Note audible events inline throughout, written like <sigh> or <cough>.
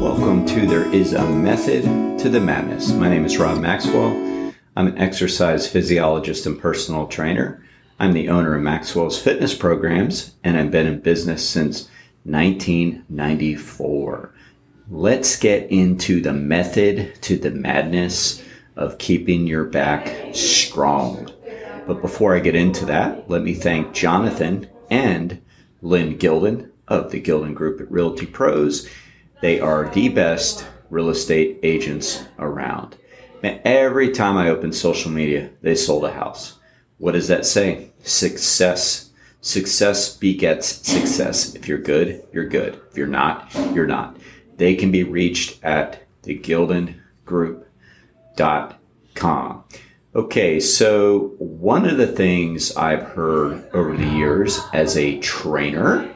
Welcome to There is a Method to the Madness. My name is Rob Maxwell. I'm an exercise physiologist and personal trainer. I'm the owner of Maxwell's Fitness Programs, and I've been in business since 1994. Let's get into the method to the madness of keeping your back strong. But before I get into that, let me thank Jonathan and Lynn Gilden of the Gilden Group at Realty Pros. They are the best real estate agents around. And every time I open social media, they sold a house. What does that say? Success. Success begets success. If you're good, you're good. If you're not, you're not. They can be reached at thegildengroup.com. Okay, so one of the things I've heard over the years as a trainer,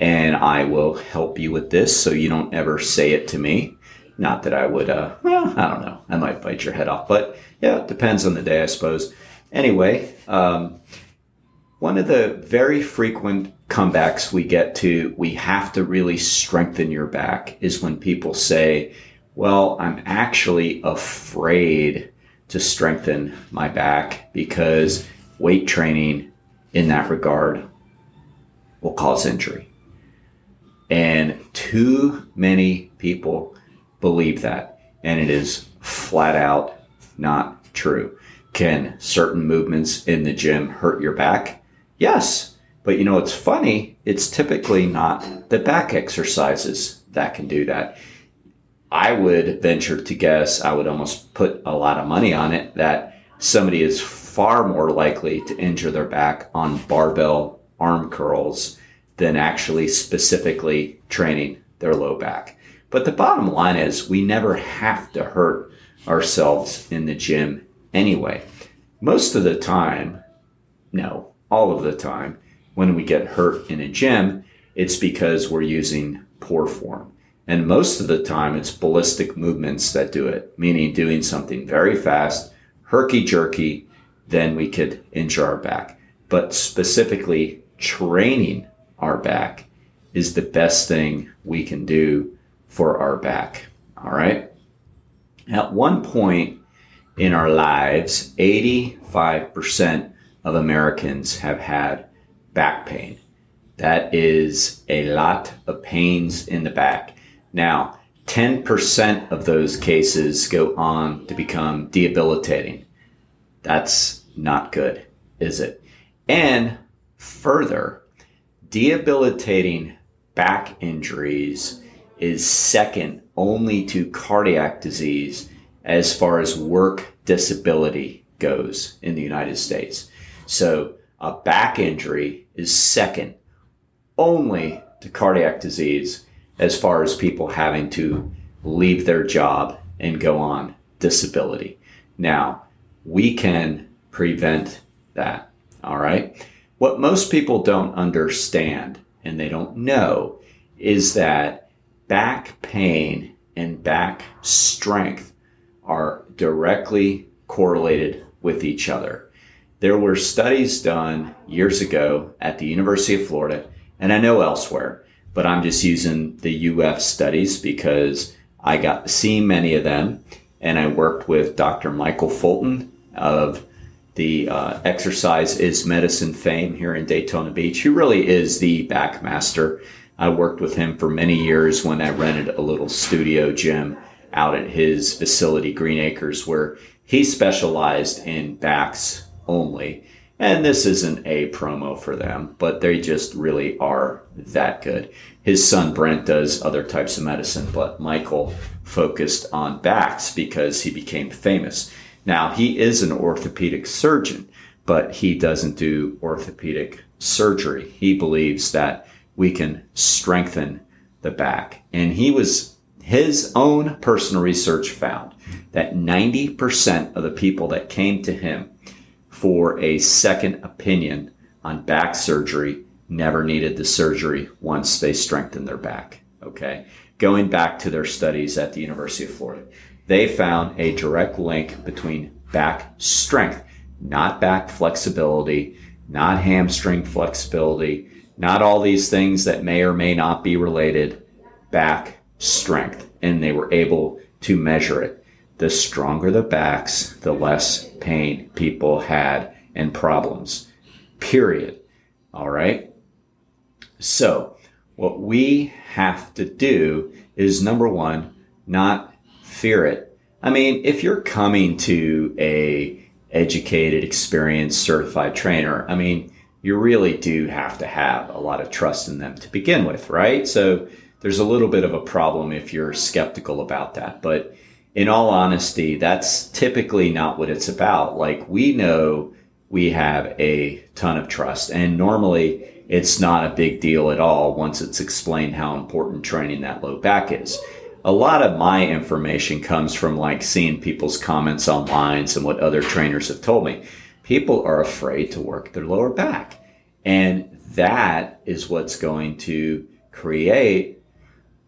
and I will help you with this so you don't ever say it to me. Not that I would, uh, well, I don't know. I might bite your head off, but yeah, it depends on the day, I suppose. Anyway, um, one of the very frequent comebacks we get to, we have to really strengthen your back, is when people say, well, I'm actually afraid to strengthen my back because weight training in that regard will cause injury. And too many people believe that. And it is flat out not true. Can certain movements in the gym hurt your back? Yes. But you know, it's funny. It's typically not the back exercises that can do that. I would venture to guess, I would almost put a lot of money on it that somebody is far more likely to injure their back on barbell arm curls than actually specifically training their low back. But the bottom line is we never have to hurt ourselves in the gym anyway. Most of the time, no, all of the time, when we get hurt in a gym, it's because we're using poor form. And most of the time, it's ballistic movements that do it, meaning doing something very fast, herky jerky, then we could injure our back. But specifically, training our back is the best thing we can do for our back. All right. At one point in our lives, 85% of Americans have had back pain. That is a lot of pains in the back. Now, 10% of those cases go on to become debilitating. That's not good, is it? And further, debilitating back injuries is second only to cardiac disease as far as work disability goes in the United States. So a back injury is second only to cardiac disease as far as people having to leave their job and go on disability. Now, we can prevent that. All right. What most people don't understand and they don't know is that back pain and back strength are directly correlated with each other. There were studies done years ago at the University of Florida, and I know elsewhere, but I'm just using the UF studies because I got to see many of them. And I worked with Dr. Michael Fulton of the uh, Exercise is Medicine fame here in Daytona Beach, who really is the backmaster. I worked with him for many years when I rented a little studio gym out at his facility, Green Acres, where he specialized in backs only. And this isn't a promo for them, but they just really are that good. His son Brent does other types of medicine, but Michael focused on backs because he became famous. Now, he is an orthopedic surgeon, but he doesn't do orthopedic surgery. He believes that we can strengthen the back. And he was, his own personal research found that 90% of the people that came to him for a second opinion on back surgery never needed the surgery once they strengthened their back. Okay. Going back to their studies at the University of Florida, they found a direct link between back strength, not back flexibility, not hamstring flexibility, not all these things that may or may not be related, back strength and they were able to measure it. The stronger the backs, the less pain people had and problems. Period. All right. So what we have to do is number one, not fear it. I mean, if you're coming to a educated, experienced, certified trainer, I mean, you really do have to have a lot of trust in them to begin with, right? So there's a little bit of a problem if you're skeptical about that. But in all honesty, that's typically not what it's about. Like we know we have a ton of trust and normally it's not a big deal at all once it's explained how important training that low back is. A lot of my information comes from like seeing people's comments online and what other trainers have told me. People are afraid to work their lower back. And that is what's going to create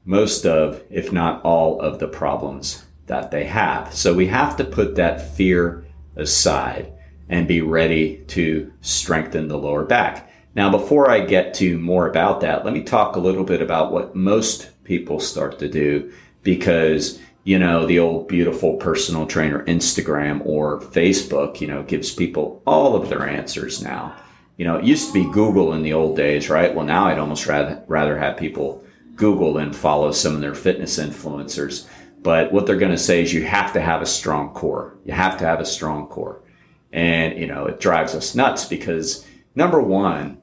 most of, if not all of the problems that they have. So we have to put that fear aside and be ready to strengthen the lower back. Now, before I get to more about that, let me talk a little bit about what most people start to do because, you know, the old beautiful personal trainer Instagram or Facebook, you know, gives people all of their answers now. You know, it used to be Google in the old days, right? Well, now I'd almost rather, rather have people Google than follow some of their fitness influencers. But what they're going to say is you have to have a strong core. You have to have a strong core. And, you know, it drives us nuts because number one,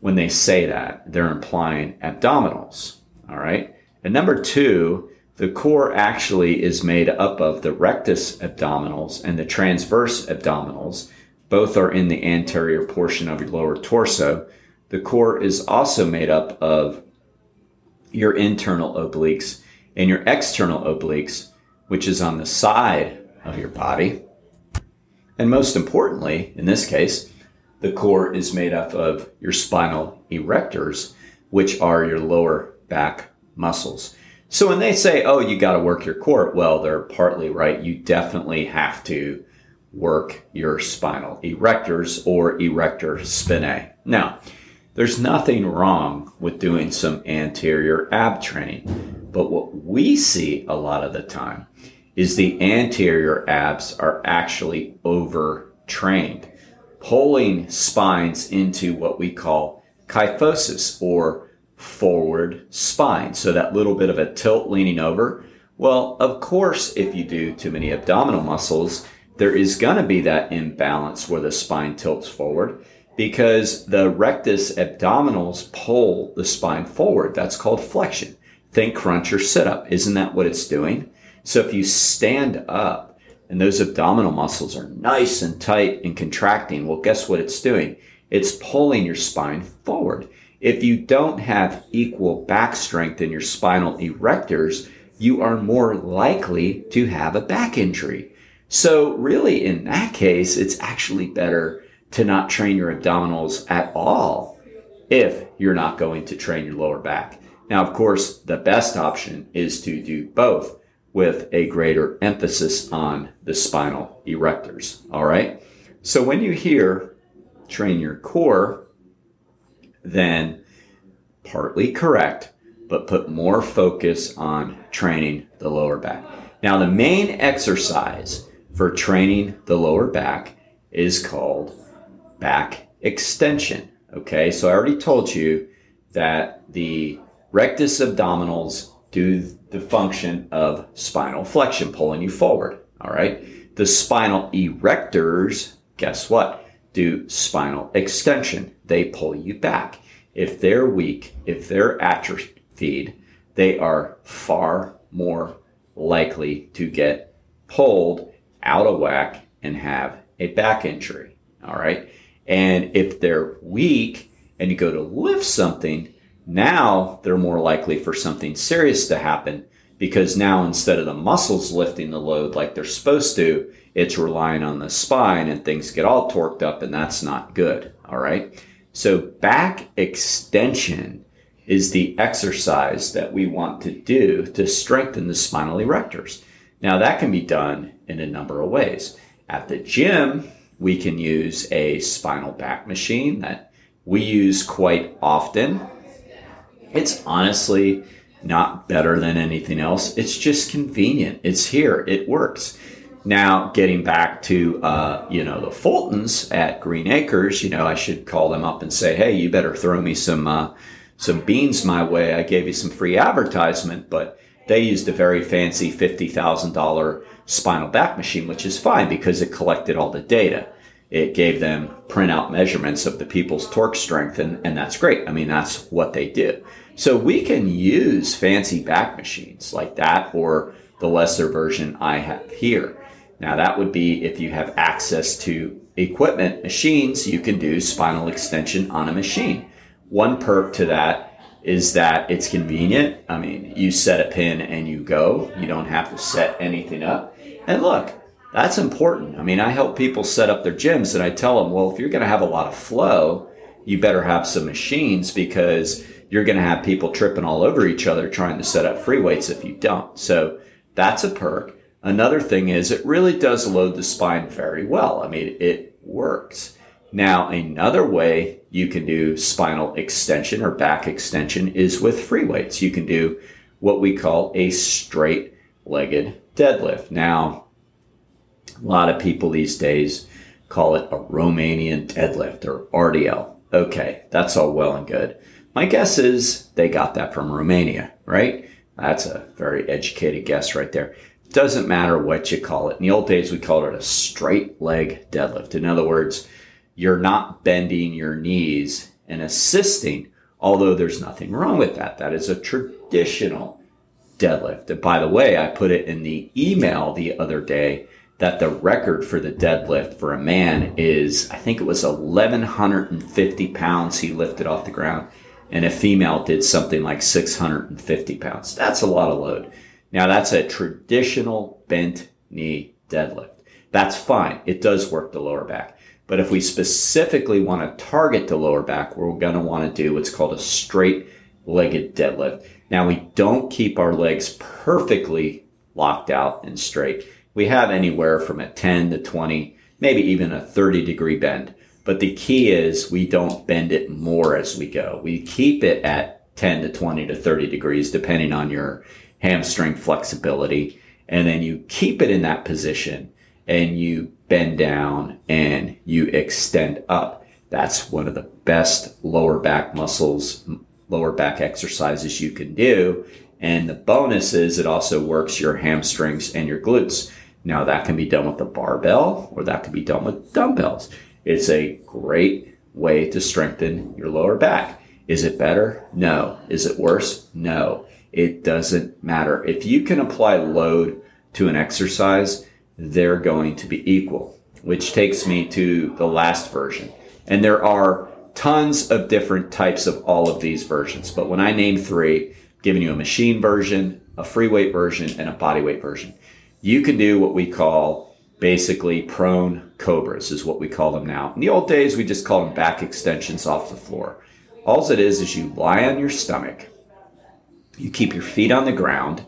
when they say that, they're implying abdominals. All right. And number two, the core actually is made up of the rectus abdominals and the transverse abdominals. Both are in the anterior portion of your lower torso. The core is also made up of your internal obliques and your external obliques, which is on the side of your body. And most importantly, in this case, the core is made up of your spinal erectors, which are your lower back muscles. So when they say, oh, you got to work your core, well, they're partly right. You definitely have to work your spinal erectors or erector spinae. Now, there's nothing wrong with doing some anterior ab training, but what we see a lot of the time is the anterior abs are actually overtrained pulling spines into what we call kyphosis or forward spine. So that little bit of a tilt leaning over. Well, of course, if you do too many abdominal muscles, there is going to be that imbalance where the spine tilts forward because the rectus abdominals pull the spine forward. That's called flexion. Think crunch or sit up. Isn't that what it's doing? So if you stand up, and those abdominal muscles are nice and tight and contracting, well, guess what it's doing? It's pulling your spine forward. If you don't have equal back strength in your spinal erectors, you are more likely to have a back injury. So really in that case, it's actually better to not train your abdominals at all if you're not going to train your lower back. Now, of course, the best option is to do both with a greater emphasis on the spinal erectors. All right. So when you hear train your core, then partly correct, but put more focus on training the lower back. Now, the main exercise for training the lower back is called back extension. Okay, so I already told you that the rectus abdominals do the function of spinal flexion, pulling you forward. All right. The spinal erectors, guess what? Do spinal extension. They pull you back. If they're weak, if they're atrophied, they are far more likely to get pulled out of whack and have a back injury. All right. And if they're weak and you go to lift something, now they're more likely for something serious to happen because now instead of the muscles lifting the load like they're supposed to, it's relying on the spine and things get all torqued up and that's not good. All right. So back extension is the exercise that we want to do to strengthen the spinal erectors. Now that can be done in a number of ways. At the gym, we can use a spinal back machine that we use quite often it's honestly not better than anything else. It's just convenient. It's here. It works. Now, getting back to uh, you know the Fultons at Green Acres, you know I should call them up and say, hey, you better throw me some uh, some beans my way. I gave you some free advertisement, but they used a very fancy fifty thousand dollar spinal back machine, which is fine because it collected all the data. It gave them printout measurements of the people's torque strength, and, and that's great. I mean, that's what they do. So we can use fancy back machines like that or the lesser version I have here. Now, that would be if you have access to equipment, machines, you can do spinal extension on a machine. One perk to that is that it's convenient. I mean, you set a pin and you go. You don't have to set anything up. And look, that's important. I mean, I help people set up their gyms and I tell them, well, if you're going to have a lot of flow, you better have some machines because you're going to have people tripping all over each other trying to set up free weights if you don't. So that's a perk. Another thing is it really does load the spine very well. I mean, it works. Now, another way you can do spinal extension or back extension is with free weights. You can do what we call a straight legged deadlift. Now, a lot of people these days call it a Romanian deadlift or RDL. Okay, that's all well and good. My guess is they got that from Romania, right? That's a very educated guess right there. Doesn't matter what you call it. In the old days, we called it a straight leg deadlift. In other words, you're not bending your knees and assisting, although there's nothing wrong with that. That is a traditional deadlift. And by the way, I put it in the email the other day that the record for the deadlift for a man is, I think it was 1,150 pounds he lifted off the ground, and a female did something like 650 pounds. That's a lot of load. Now that's a traditional bent knee deadlift. That's fine. It does work the lower back. But if we specifically want to target the lower back, we're going to want to do what's called a straight legged deadlift. Now we don't keep our legs perfectly locked out and straight. We have anywhere from a 10 to 20, maybe even a 30 degree bend. But the key is we don't bend it more as we go. We keep it at 10 to 20 to 30 degrees, depending on your hamstring flexibility. And then you keep it in that position and you bend down and you extend up. That's one of the best lower back muscles, lower back exercises you can do. And the bonus is it also works your hamstrings and your glutes. Now that can be done with the barbell or that can be done with dumbbells. It's a great way to strengthen your lower back. Is it better? No. Is it worse? No. It doesn't matter. If you can apply load to an exercise, they're going to be equal, which takes me to the last version. And there are tons of different types of all of these versions. But when I name three, I'm giving you a machine version, a free weight version, and a body weight version, you can do what we call basically prone cobras is what we call them now. In the old days, we just called them back extensions off the floor. All it is is you lie on your stomach, you keep your feet on the ground.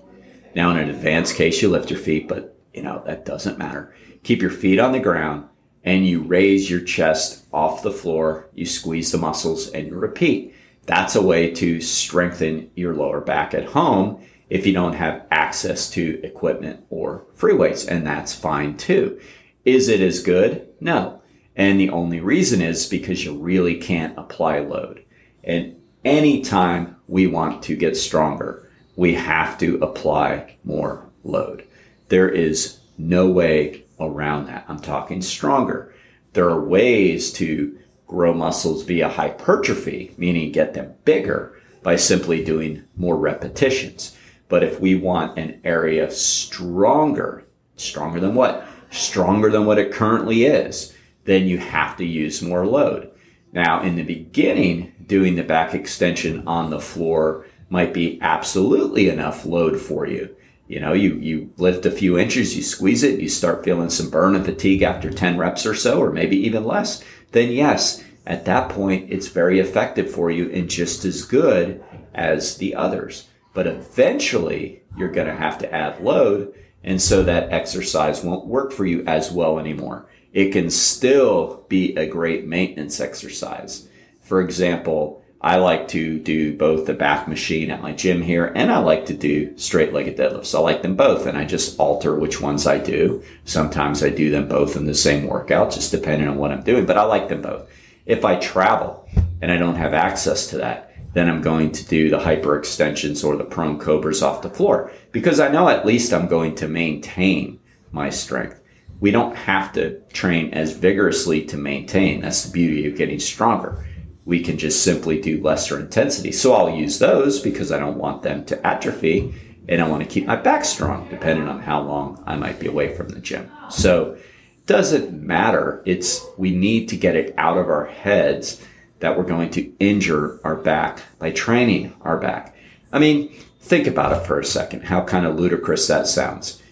Now, in an advanced case, you lift your feet, but you know, that doesn't matter. Keep your feet on the ground and you raise your chest off the floor. You squeeze the muscles and you repeat. That's a way to strengthen your lower back at home if you don't have access to equipment or free weights, and that's fine too. Is it as good? No. And the only reason is because you really can't apply load. And anytime we want to get stronger, we have to apply more load. There is no way around that. I'm talking stronger. There are ways to grow muscles via hypertrophy, meaning get them bigger by simply doing more repetitions. But if we want an area stronger, stronger than what? Stronger than what it currently is, then you have to use more load. Now, in the beginning, doing the back extension on the floor might be absolutely enough load for you. You know, you, you lift a few inches, you squeeze it, you start feeling some burn and fatigue after 10 reps or so, or maybe even less. Then yes, at that point, it's very effective for you and just as good as the others. But eventually, you're going to have to add load. And so that exercise won't work for you as well anymore. It can still be a great maintenance exercise. For example, I like to do both the back machine at my gym here and I like to do straight legged deadlifts. I like them both and I just alter which ones I do. Sometimes I do them both in the same workout, just depending on what I'm doing, but I like them both. If I travel and I don't have access to that, then I'm going to do the hyper extensions or the prone cobras off the floor because I know at least I'm going to maintain my strength. We don't have to train as vigorously to maintain. That's the beauty of getting stronger we can just simply do lesser intensity. So I'll use those because I don't want them to atrophy and I want to keep my back strong depending on how long I might be away from the gym. So it doesn't matter. It's we need to get it out of our heads that we're going to injure our back by training our back. I mean, think about it for a second, how kind of ludicrous that sounds.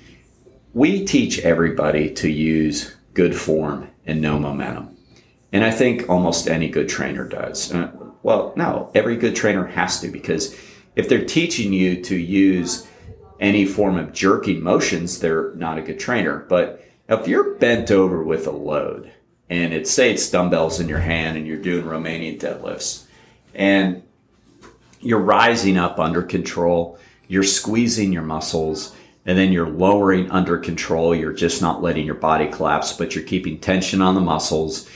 We teach everybody to use good form and no momentum. And I think almost any good trainer does. Uh, well, no, every good trainer has to because if they're teaching you to use any form of jerking motions, they're not a good trainer. But if you're bent over with a load and it's say it's dumbbells in your hand and you're doing Romanian deadlifts and you're rising up under control, you're squeezing your muscles, and then you're lowering under control. You're just not letting your body collapse, but you're keeping tension on the muscles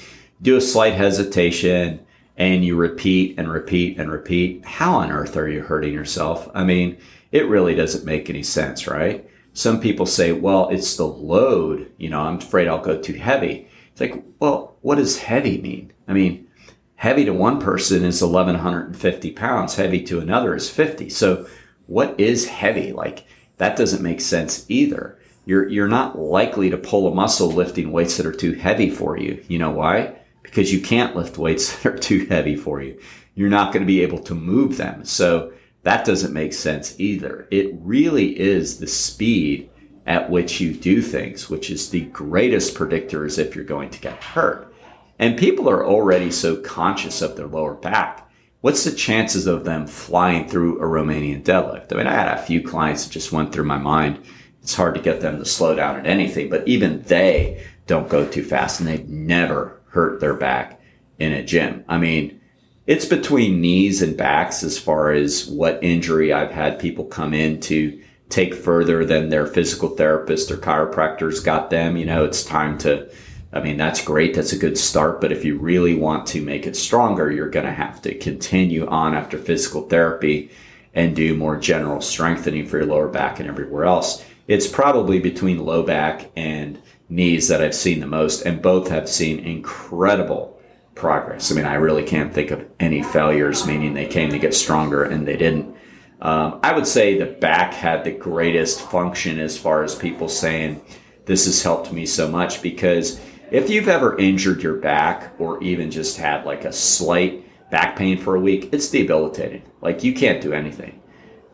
do a slight hesitation and you repeat and repeat and repeat, how on earth are you hurting yourself? I mean, it really doesn't make any sense, right? Some people say, well, it's the load. You know, I'm afraid I'll go too heavy. It's like, well, what does heavy mean? I mean, heavy to one person is 1150 pounds. Heavy to another is 50. So what is heavy? Like that doesn't make sense either. You're, you're not likely to pull a muscle lifting weights that are too heavy for you. You know why? because you can't lift weights <laughs> that are too heavy for you. You're not going to be able to move them. So that doesn't make sense either. It really is the speed at which you do things, which is the greatest predictor as if you're going to get hurt. And people are already so conscious of their lower back. What's the chances of them flying through a Romanian deadlift? I mean, I had a few clients that just went through my mind. It's hard to get them to slow down at anything, but even they don't go too fast and they've never hurt their back in a gym. I mean, it's between knees and backs as far as what injury I've had people come in to take further than their physical therapist or chiropractors got them. You know, it's time to, I mean, that's great. That's a good start. But if you really want to make it stronger, you're going to have to continue on after physical therapy and do more general strengthening for your lower back and everywhere else. It's probably between low back and knees that I've seen the most, and both have seen incredible progress. I mean, I really can't think of any failures, meaning they came to get stronger and they didn't. Um, I would say the back had the greatest function as far as people saying, This has helped me so much because if you've ever injured your back or even just had like a slight back pain for a week, it's debilitating. Like you can't do anything.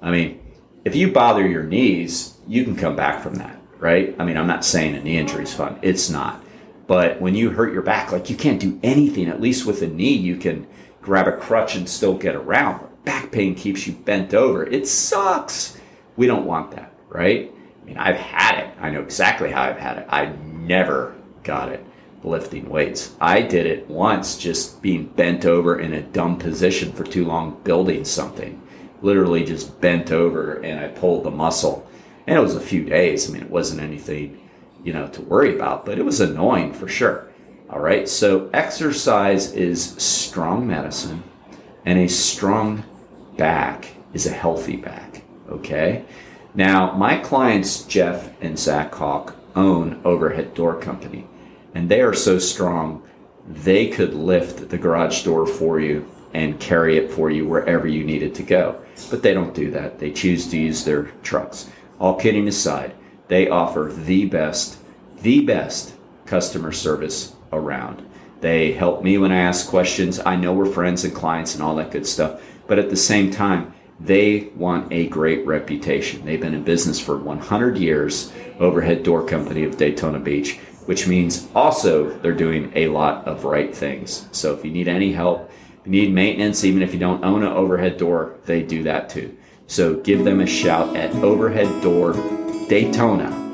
I mean, if you bother your knees, you can come back from that right? I mean, I'm not saying a knee injury is fun. It's not. But when you hurt your back, like you can't do anything. At least with a knee, you can grab a crutch and still get around. Back pain keeps you bent over. It sucks. We don't want that, right? I mean, I've had it. I know exactly how I've had it. I never got it lifting weights. I did it once just being bent over in a dumb position for too long building something. Literally just bent over and I pulled the muscle and it was a few days. I mean, it wasn't anything, you know, to worry about, but it was annoying for sure. All right. So exercise is strong medicine and a strong back is a healthy back. Okay. Now, my clients, Jeff and Zach Hock, own Overhead Door Company, and they are so strong they could lift the garage door for you and carry it for you wherever you need it to go. But they don't do that. They choose to use their trucks all kidding aside, they offer the best, the best customer service around. They help me when I ask questions. I know we're friends and clients and all that good stuff, but at the same time, they want a great reputation. They've been in business for 100 years, Overhead Door Company of Daytona Beach, which means also they're doing a lot of right things. So if you need any help, you need maintenance, even if you don't own an overhead door, they do that too. So give them a shout at Overhead Door Daytona